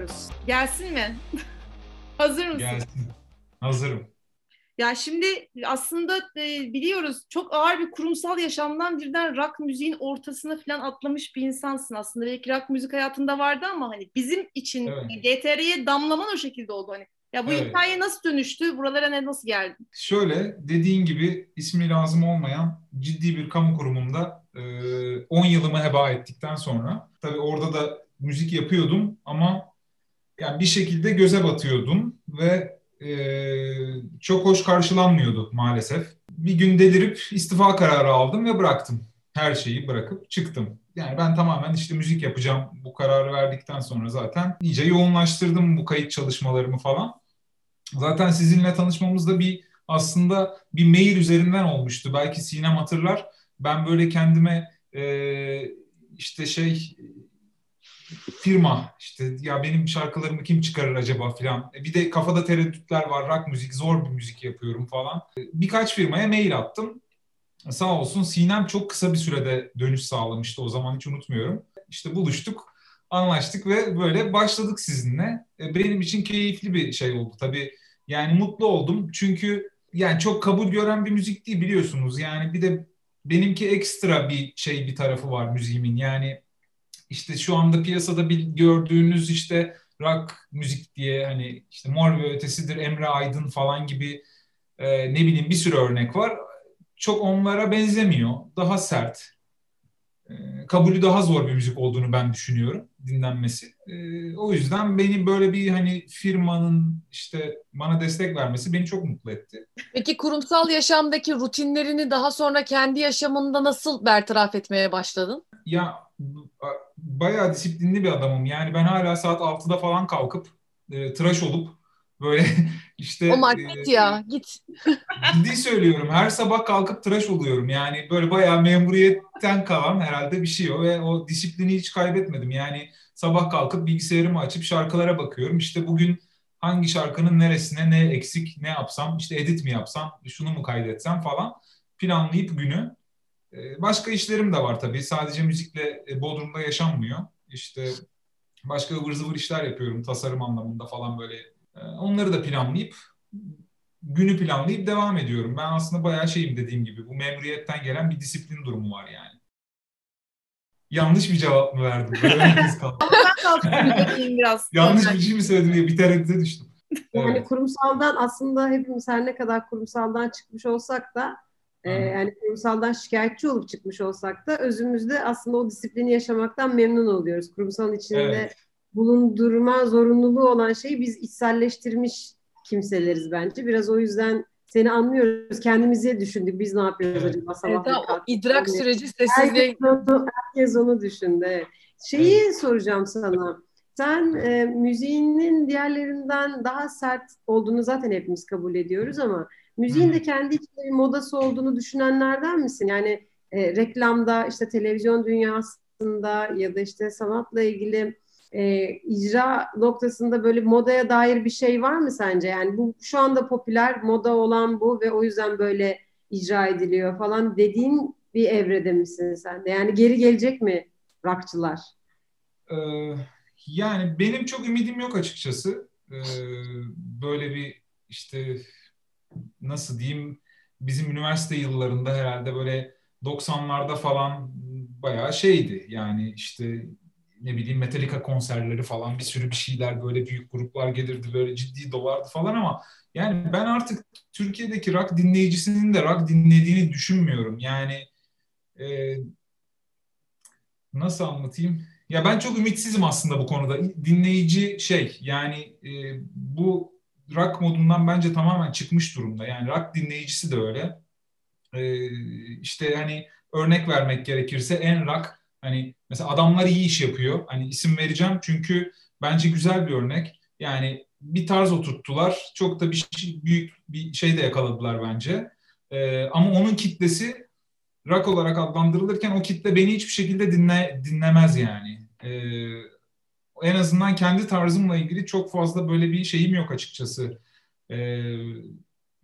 başlıyoruz. Gelsin mi? Hazır mısın? Gelsin. Hazırım. Ya şimdi aslında e, biliyoruz çok ağır bir kurumsal yaşamdan birden rock müziğin ortasına falan atlamış bir insansın aslında. Belki rock müzik hayatında vardı ama hani bizim için Evet. GTR'ye damlaman o şekilde oldu hani. Ya bu Evet. hikaye nasıl dönüştü? Buralara ne nasıl geldin? Şöyle dediğin gibi ismi lazım olmayan ciddi bir kamu kurumunda e, 10 yılımı heba ettikten sonra tabii orada da müzik yapıyordum ama yani bir şekilde göze batıyordum ve e, çok hoş karşılanmıyordu maalesef. Bir gün delirip istifa kararı aldım ve bıraktım. Her şeyi bırakıp çıktım. Yani ben tamamen işte müzik yapacağım bu kararı verdikten sonra zaten iyice yoğunlaştırdım bu kayıt çalışmalarımı falan. Zaten sizinle tanışmamız da bir aslında bir mail üzerinden olmuştu. Belki Sinem hatırlar. Ben böyle kendime e, işte şey firma işte ya benim şarkılarımı kim çıkarır acaba filan. E, Bir de kafada tereddütler var. Rock müzik, zor bir müzik yapıyorum falan. E, Birkaç firmaya mail attım. Sağ olsun Sinem çok kısa bir sürede dönüş sağlamıştı. O zaman hiç unutmuyorum. İşte buluştuk, anlaştık ve böyle başladık sizinle. E, Benim için keyifli bir şey oldu tabii. Yani mutlu oldum çünkü yani çok kabul gören bir müzik değil biliyorsunuz. Yani bir de benimki ekstra bir şey bir tarafı var müziğimin. Yani işte şu anda piyasada bir gördüğünüz işte rock müzik diye hani işte Mor ve Ötesi'dir, Emre Aydın falan gibi e, ne bileyim bir sürü örnek var. Çok onlara benzemiyor. Daha sert. E, kabulü daha zor bir müzik olduğunu ben düşünüyorum dinlenmesi. E, o yüzden beni böyle bir hani firmanın işte bana destek vermesi beni çok mutlu etti. Peki kurumsal yaşamdaki rutinlerini daha sonra kendi yaşamında nasıl bertaraf etmeye başladın? Ya bayağı disiplinli bir adamım. Yani ben hala saat 6'da falan kalkıp e, tıraş olup böyle işte O market e, ya git. ciddi söylüyorum. Her sabah kalkıp tıraş oluyorum. Yani böyle bayağı memuriyetten kalan herhalde bir şey o ve o disiplini hiç kaybetmedim. Yani sabah kalkıp bilgisayarımı açıp şarkılara bakıyorum. İşte bugün hangi şarkının neresine ne eksik ne yapsam işte edit mi yapsam şunu mu kaydetsem falan planlayıp günü Başka işlerim de var tabii. Sadece müzikle e, Bodrum'da yaşanmıyor. İşte başka ıvır zıvır işler yapıyorum tasarım anlamında falan böyle. Ee, Onları da planlayıp günü planlayıp devam ediyorum. Ben aslında bayağı şeyim dediğim gibi. Bu memuriyetten gelen bir disiplin durumu var yani. Yanlış bir cevap mı verdim? Ben biraz. Yanlış bir şey mi söyledim diye bir tereddüte düştüm. Yani Evet. kurumsaldan aslında hepimiz her ne kadar kurumsaldan çıkmış olsak da e, Hı. yani kurumsaldan şikayetçi olup çıkmış olsak da özümüzde aslında o disiplini yaşamaktan memnun oluyoruz. Kurumsalın içinde Evet. bulundurma zorunluluğu olan şeyi biz içselleştirmiş kimseleriz bence. Biraz o yüzden seni anlıyoruz. Kendimizi düşündük. Biz ne yapıyoruz Evet. acaba Evet, sabahları ha, o idrak Yani süreci sessizliğe Herkes onu, herkes onu düşündü. evet. Şeyi soracağım sana. Sen e, müziğinin diğerlerinden daha sert olduğunu zaten hepimiz kabul ediyoruz ama müziğin de kendi içinde bir modası olduğunu düşünenlerden misin? Yani e, reklamda, işte televizyon dünyasında ya da işte sanatla ilgili e, icra noktasında böyle modaya dair bir şey var mı sence? Yani bu şu anda popüler, moda olan bu ve o yüzden böyle icra ediliyor falan dediğin bir evrede misin sen de? Yani geri gelecek mi rockçılar? Ee, yani benim çok ümidim yok açıkçası. Ee, böyle bir işte nasıl diyeyim bizim üniversite yıllarında herhalde böyle 90'larda falan bayağı şeydi. Yani işte ne bileyim Metallica konserleri falan bir sürü bir şeyler böyle büyük gruplar gelirdi böyle ciddi dolardı falan ama yani ben artık Türkiye'deki rock dinleyicisinin de rock dinlediğini düşünmüyorum. Yani e, nasıl anlatayım? Ya ben çok ümitsizim aslında bu konuda. Dinleyici şey yani e, bu rock modundan bence tamamen çıkmış durumda. Yani rock dinleyicisi de öyle. E, işte hani örnek vermek gerekirse en rock hani mesela adamlar iyi iş yapıyor. Hani isim vereceğim çünkü bence güzel bir örnek. Yani bir tarz oturttular. Çok da bir şey- büyük bir şey de yakaladılar bence. E, ama onun kitlesi rock olarak adlandırılırken o kitle beni hiçbir şekilde dinle, dinlemez yani. Ee, en azından kendi tarzımla ilgili çok fazla böyle bir şeyim yok açıkçası. Ee,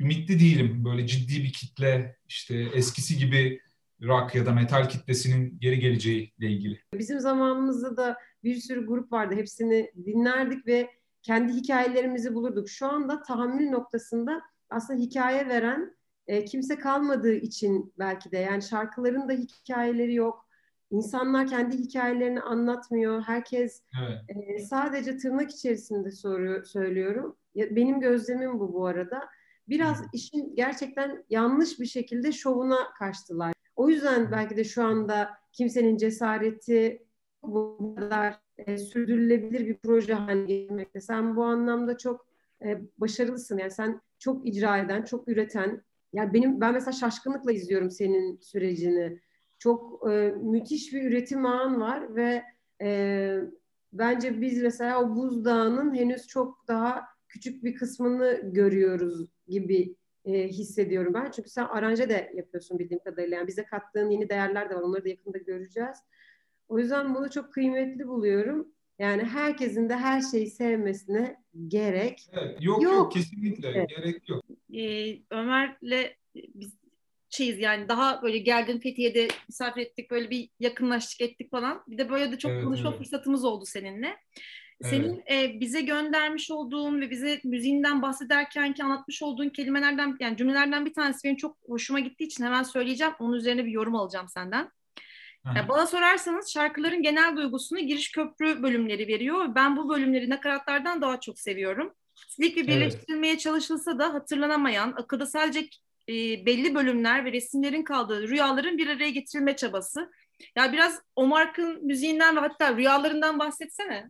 ümitli değilim. Böyle ciddi bir kitle işte eskisi gibi rock ya da metal kitlesinin geri geleceğiyle ilgili. Bizim zamanımızda da bir sürü grup vardı. Hepsini dinlerdik ve kendi hikayelerimizi bulurduk. Şu anda tahammül noktasında aslında hikaye veren e, kimse kalmadığı için belki de yani şarkıların da hikayeleri yok. İnsanlar kendi hikayelerini anlatmıyor. Herkes Evet. e, sadece tırnak içerisinde soru söylüyorum. Ya, benim gözlemim bu bu arada. Biraz Hı. işin gerçekten yanlış bir şekilde şovuna kaçtılar. O yüzden belki de şu anda kimsenin cesareti bu kadar e, sürdürülebilir bir proje haline getirmekte. Sen bu anlamda çok e, başarılısın. Yani sen çok icra eden, çok üreten. Yani benim ben mesela şaşkınlıkla izliyorum senin sürecini. Çok e, müthiş bir üretim ağın var ve e, bence biz mesela o buzdağının henüz çok daha küçük bir kısmını görüyoruz gibi e, hissediyorum ben. Çünkü sen aranje de yapıyorsun bildiğim kadarıyla. Yani bize kattığın yeni değerler de var. Onları da yakında göreceğiz. O yüzden bunu çok kıymetli buluyorum. Yani herkesin de her şeyi sevmesine gerek. Evet, yok, Yok. yok kesinlikle Evet. gerek yok. Ee, Ömer'le şeyiz yani daha böyle geldin Fethiye'de misafir ettik böyle bir yakınlaştık ettik falan. Bir de böyle de çok Evet, konuşma evet. fırsatımız oldu seninle. Senin e, bize göndermiş olduğun ve bize müziğinden bahsederken ki anlatmış olduğun kelimelerden yani cümlelerden bir tanesi benim çok hoşuma gittiği için hemen söyleyeceğim. Onun üzerine bir yorum alacağım senden. Aha. Ya bana sorarsanız şarkıların genel duygusunu giriş köprü bölümleri veriyor. Ben bu bölümleri nakaratlardan daha çok seviyorum. Silik ve Evet. birleştirilmeye çalışılsa da hatırlanamayan, akılda sadece e, belli bölümler ve resimlerin kaldığı rüyaların bir araya getirilme çabası. Ya biraz o markın müziğinden ve hatta rüyalarından bahsetsene.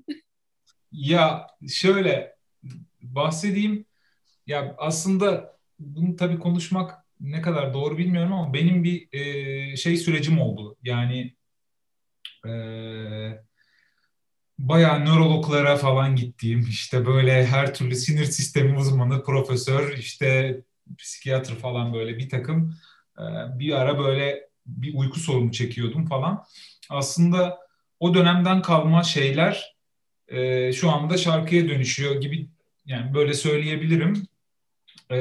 Ya şöyle bahsedeyim. Ya aslında bunu tabii konuşmak ne kadar doğru bilmiyorum ama benim bir e, şey sürecim oldu. Yani e, bayağı nörologlara falan gittiğim işte böyle her türlü sinir sistemi uzmanı, profesör, işte psikiyatr falan böyle bir takım e, bir ara böyle bir uyku sorunu çekiyordum falan. Aslında o dönemden kalma şeyler e, şu anda şarkıya dönüşüyor gibi yani böyle söyleyebilirim. E,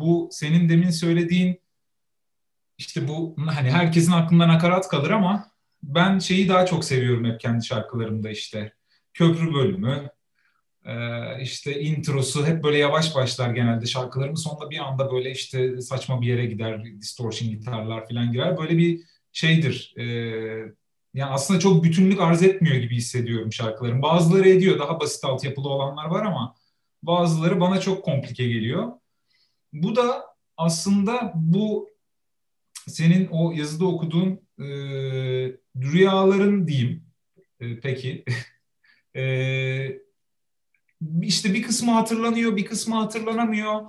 bu senin demin söylediğin işte bu hani herkesin aklında nakarat kalır ama ben şeyi daha çok seviyorum hep kendi şarkılarımda işte köprü bölümü işte introsu hep böyle yavaş başlar genelde. Şarkılarımın sonunda bir anda böyle işte saçma bir yere gider distortion gitarlar falan girer. Böyle bir şeydir. E, yani aslında çok bütünlük arz etmiyor gibi hissediyorum şarkılarım. Bazıları ediyor daha basit altyapılı olanlar var ama bazıları bana çok komplike geliyor. Bu da aslında bu senin o yazıda okuduğun e, rüyaların diyeyim. E, peki. E, işte bir kısmı hatırlanıyor bir kısmı hatırlanamıyor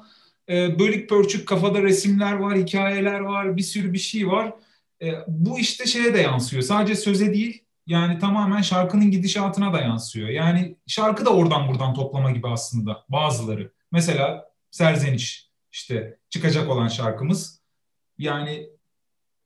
e, bölük pörçük kafada resimler var hikayeler var bir sürü bir şey var e, bu işte şeye de yansıyor sadece söze değil yani tamamen şarkının gidişatına da yansıyor yani şarkı da oradan buradan toplama gibi aslında bazıları mesela Serzeniş işte çıkacak olan şarkımız yani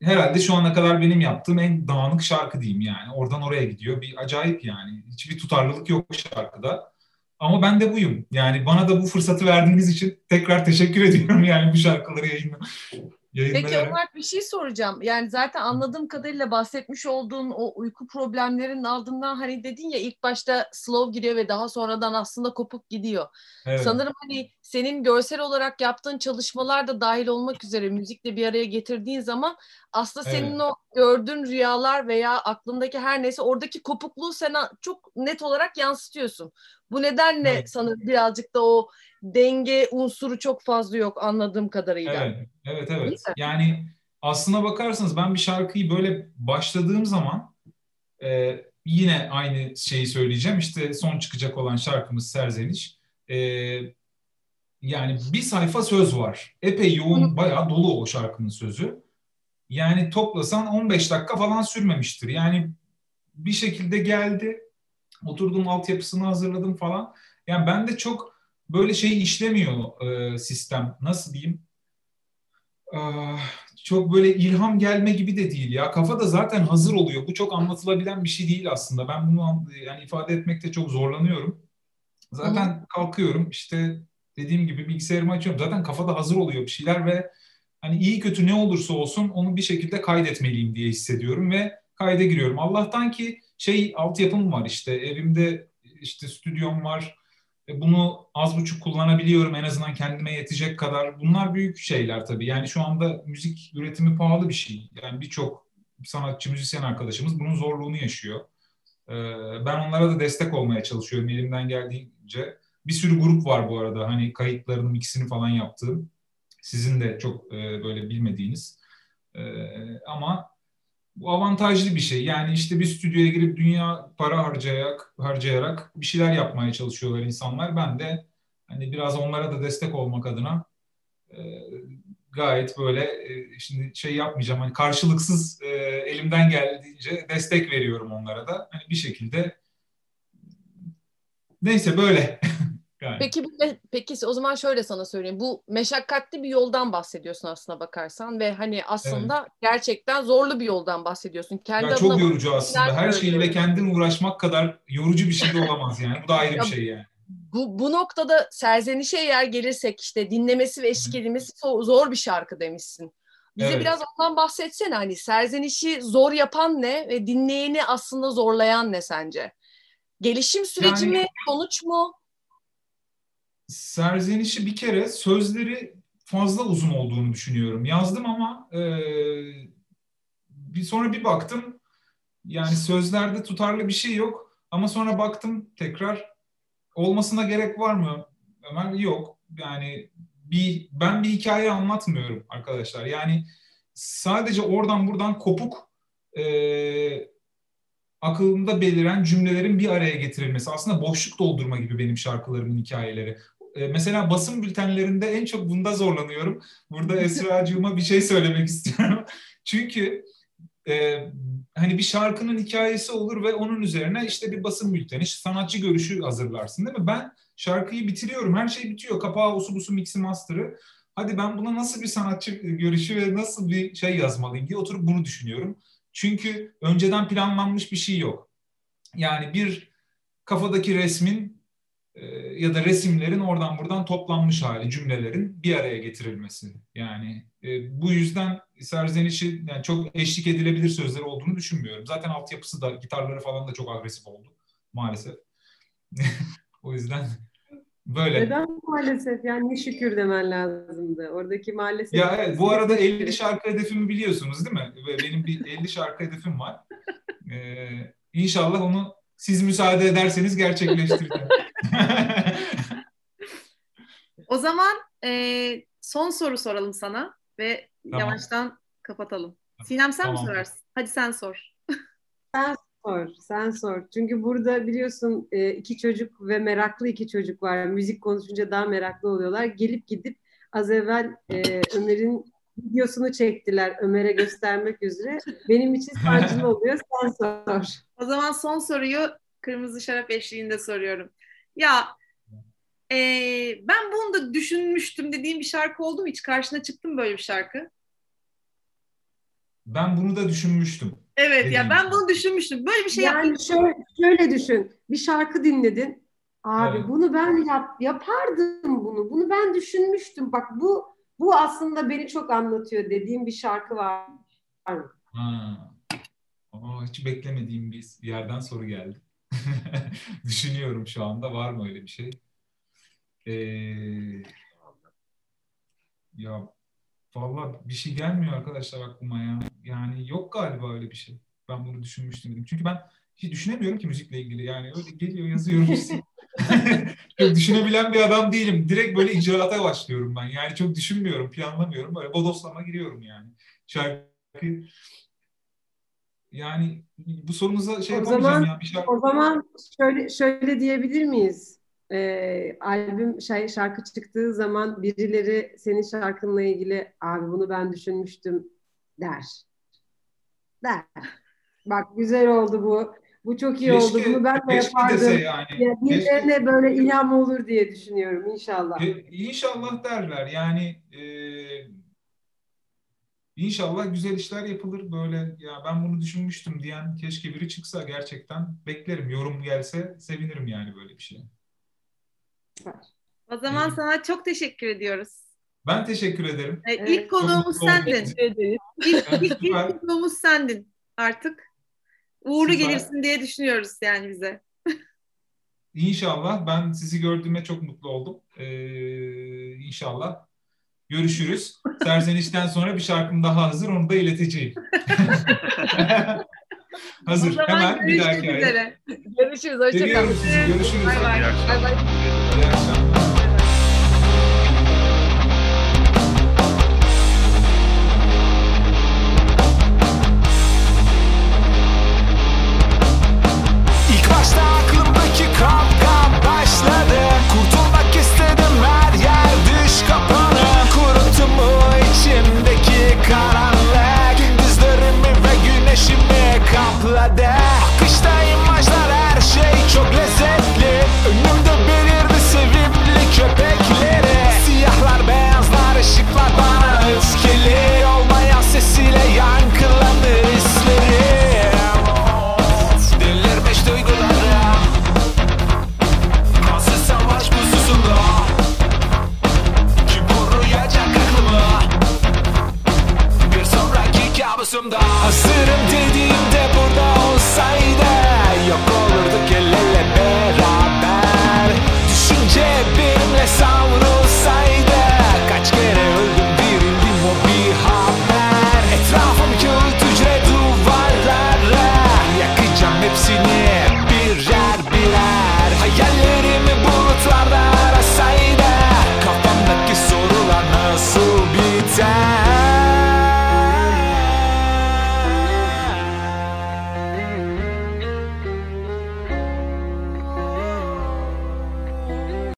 herhalde şu ana kadar benim yaptığım en dağınık şarkı diyeyim yani. Oradan oraya gidiyor. Bir acayip yani. Hiçbir tutarlılık yok şarkıda. Ama ben de buyum. Yani bana da bu fırsatı verdiğiniz için tekrar teşekkür ediyorum yani bu şarkıları yayınla, Peki. Ömer bir şey soracağım. Yani zaten anladığım kadarıyla bahsetmiş olduğun o uyku problemlerinin ardından hani dedin ya ilk başta slow giriyor ve daha sonradan aslında kopuk gidiyor. Evet. Sanırım hani senin görsel olarak yaptığın çalışmalar da dahil olmak üzere müzikle bir araya getirdiğin zaman aslında senin Evet. o gördüğün rüyalar veya aklındaki her neyse oradaki kopukluğu sen çok net olarak yansıtıyorsun. Bu nedenle Evet. sanırım birazcık da o denge unsuru çok fazla yok anladığım kadarıyla. Evet, evet, evet. Yani aslına bakarsanız ben bir şarkıyı böyle başladığım zaman e, yine aynı şeyi söyleyeceğim. İşte son çıkacak olan şarkımız Serzeniş. E, yani bir sayfa söz var. Epey yoğun, bayağı dolu o şarkının sözü. Yani toplasan 15 dakika falan sürmemiştir. Yani bir şekilde geldi. Oturdum altyapısını hazırladım falan. Yani ben de çok böyle şey işlemiyor e, sistem. Nasıl diyeyim? Ah, çok böyle ilham gelme gibi de değil ya. Kafa da zaten hazır oluyor. Bu çok anlatılabilen bir şey değil aslında. Ben bunu an- yani ifade etmekte çok zorlanıyorum. Zaten kalkıyorum işte dediğim gibi bilgisayarımı açıyorum. Zaten kafada hazır oluyor bir şeyler ve hani iyi kötü ne olursa olsun onu bir şekilde kaydetmeliyim diye hissediyorum ve kayda giriyorum. Allah'tan ki şey altyapım var işte evimde işte stüdyom var. E, bunu az buçuk kullanabiliyorum en azından kendime yetecek kadar. Bunlar büyük şeyler tabii. Yani şu anda müzik üretimi pahalı bir şey. Yani birçok sanatçı, müzisyen arkadaşımız bunun zorluğunu yaşıyor. E, ben onlara da destek olmaya çalışıyorum elimden geldiğince. Bir sürü grup var bu arada. Hani kayıtlarının ikisini falan yaptığım. Sizin de çok e, böyle bilmediğiniz. Ama bu avantajlı bir şey. Yani işte bir stüdyoya girip dünya para harcayarak harcayarak bir şeyler yapmaya çalışıyorlar insanlar. Ben de hani biraz onlara da destek olmak adına e, gayet böyle e, şimdi şey yapmayacağım. Hani karşılıksız e, elimden geldiğince destek veriyorum onlara da. Hani bir şekilde neyse böyle. Yani. Peki peki o zaman şöyle sana söyleyeyim. Bu meşakkatli bir yoldan bahsediyorsun aslına bakarsan ve hani aslında evet. gerçekten zorlu bir yoldan bahsediyorsun. Kendi ya çok yorucu aslında. Her şeyle kendin uğraşmak kadar yorucu bir şey de olamaz yani. Bu da ayrı bir şey yani. Bu, bu noktada serzenişe eğer gelirsek işte dinlemesi ve eşlik edilmesi zor bir şarkı demişsin. Bize evet. biraz ondan bahsetsene hani serzenişi zor yapan ne ve dinleyeni aslında zorlayan ne sence? Gelişim süreci yani, mi, sonuç mu? Serzenişi bir kere sözleri fazla uzun olduğunu düşünüyorum. Yazdım ama e, bir sonra bir baktım yani sözlerde tutarlı bir şey yok ama sonra baktım tekrar olmasına gerek var mı? Ömer yok. Yani bir ben bir hikaye anlatmıyorum arkadaşlar. Yani sadece oradan buradan kopuk e, aklımda beliren cümlelerin bir araya getirilmesi. Aslında boşluk doldurma gibi benim şarkılarımın hikayeleri. E, mesela basın bültenlerinde en çok bunda zorlanıyorum. Burada Esra'cığıma bir şey söylemek istiyorum. Çünkü e, hani bir şarkının hikayesi olur ve onun üzerine işte bir basın bülteni, sanatçı görüşü hazırlarsın değil mi? Ben şarkıyı bitiriyorum. Her şey bitiyor. Kapağı, usu, busu, mixi, master'ı. Hadi ben buna nasıl bir sanatçı görüşü ve nasıl bir şey yazmalıyım diye oturup bunu düşünüyorum. Çünkü önceden planlanmış bir şey yok. Yani bir kafadaki resmin ya da resimlerin oradan buradan toplanmış hali, cümlelerin bir araya getirilmesi. Yani e, bu yüzden serzenişi yani çok eşlik edilebilir sözleri olduğunu düşünmüyorum. Zaten altyapısı da gitarları falan da çok agresif oldu maalesef. o yüzden böyle. Neden maalesef? Yani ne şükür demen lazımdı. Oradaki maalesef. Ya evet, bu arada 50 şarkı hedefimi biliyorsunuz değil mi? Benim bir 50 şarkı hedefim var. Ee, inşallah onu siz müsaade ederseniz gerçekleştireceğim. o zaman e, son soru soralım sana ve tamam. yavaştan kapatalım. Sinem sen tamam. mi sorarsın? Hadi sen sor. sen sor, sen sor. Çünkü burada biliyorsun e, iki çocuk ve meraklı iki çocuk var. Müzik konuşunca daha meraklı oluyorlar. Gelip gidip az evvel e, Ömer'in videosunu çektiler Ömer'e göstermek üzere. Benim için sancılı oluyor. Sen sor. O zaman son soruyu Kırmızı Şarap eşliğinde soruyorum. Ya e, ben bunu da düşünmüştüm dediğim bir şarkı oldu mu? Hiç karşına çıktı mı böyle bir şarkı? Ben bunu da düşünmüştüm. Evet ya ben bunu düşünmüştüm. Böyle bir şey yani yaptım. Şöyle, şöyle düşün. Bir şarkı dinledin. Abi evet. bunu ben yap, yapardım bunu. Bunu ben düşünmüştüm. Bak bu bu aslında beni çok anlatıyor dediğim bir şarkı var mı? Ha. Aa, hiç beklemediğim bir yerden soru geldi. Düşünüyorum şu anda var mı öyle bir şey? Ee, ya valla bir şey gelmiyor arkadaşlar aklıma ya. Yani yok galiba öyle bir şey. Ben bunu düşünmüştüm dedim. Çünkü ben hiç düşünemiyorum ki müzikle ilgili. Yani öyle geliyor yazıyorum. çok düşünebilen bir adam değilim. Direkt böyle icraata başlıyorum ben. Yani çok düşünmüyorum, planlamıyorum. Böyle bodoslama giriyorum yani. Şarkı yani bu sorunuza şey o yapamayacağım zaman, ya. Bir şarkı... O zaman şöyle şöyle diyebilir miyiz? Ee, albüm şey, şarkı çıktığı zaman birileri senin şarkınla ilgili abi bunu ben düşünmüştüm der. Der. Bak güzel oldu bu. Bu çok iyi keşke, oldu. Bunu ben de yapardım. Yani. yani birilerine keşke. böyle ilham olur diye düşünüyorum inşallah. E, inşallah derler. Yani e, İnşallah güzel işler yapılır böyle ya ben bunu düşünmüştüm diyen keşke biri çıksa gerçekten beklerim. Yorum gelse sevinirim yani böyle bir şey. O zaman ee, sana çok teşekkür ediyoruz. Ben teşekkür ederim. Ee, ilk Evet, konuğumuz mutlu oldum. sendin. İlk, Evet, ilk, ilk konuğumuz sendin artık. Uğurlu Süper. gelirsin diye düşünüyoruz yani bize. İnşallah. Ben sizi gördüğüme çok mutlu oldum. Ee, inşallah. Görüşürüz. Serzenişten sonra bir şarkım daha hazır. Onu da ileteceğim. O hazır. zaman Hemen bir dahaki ay. Görüşürüz. Hoşçakalın. Görüşürüz. Bay bay. İyi akşamlar. Bay bay. İyi akşamlar. İlk başta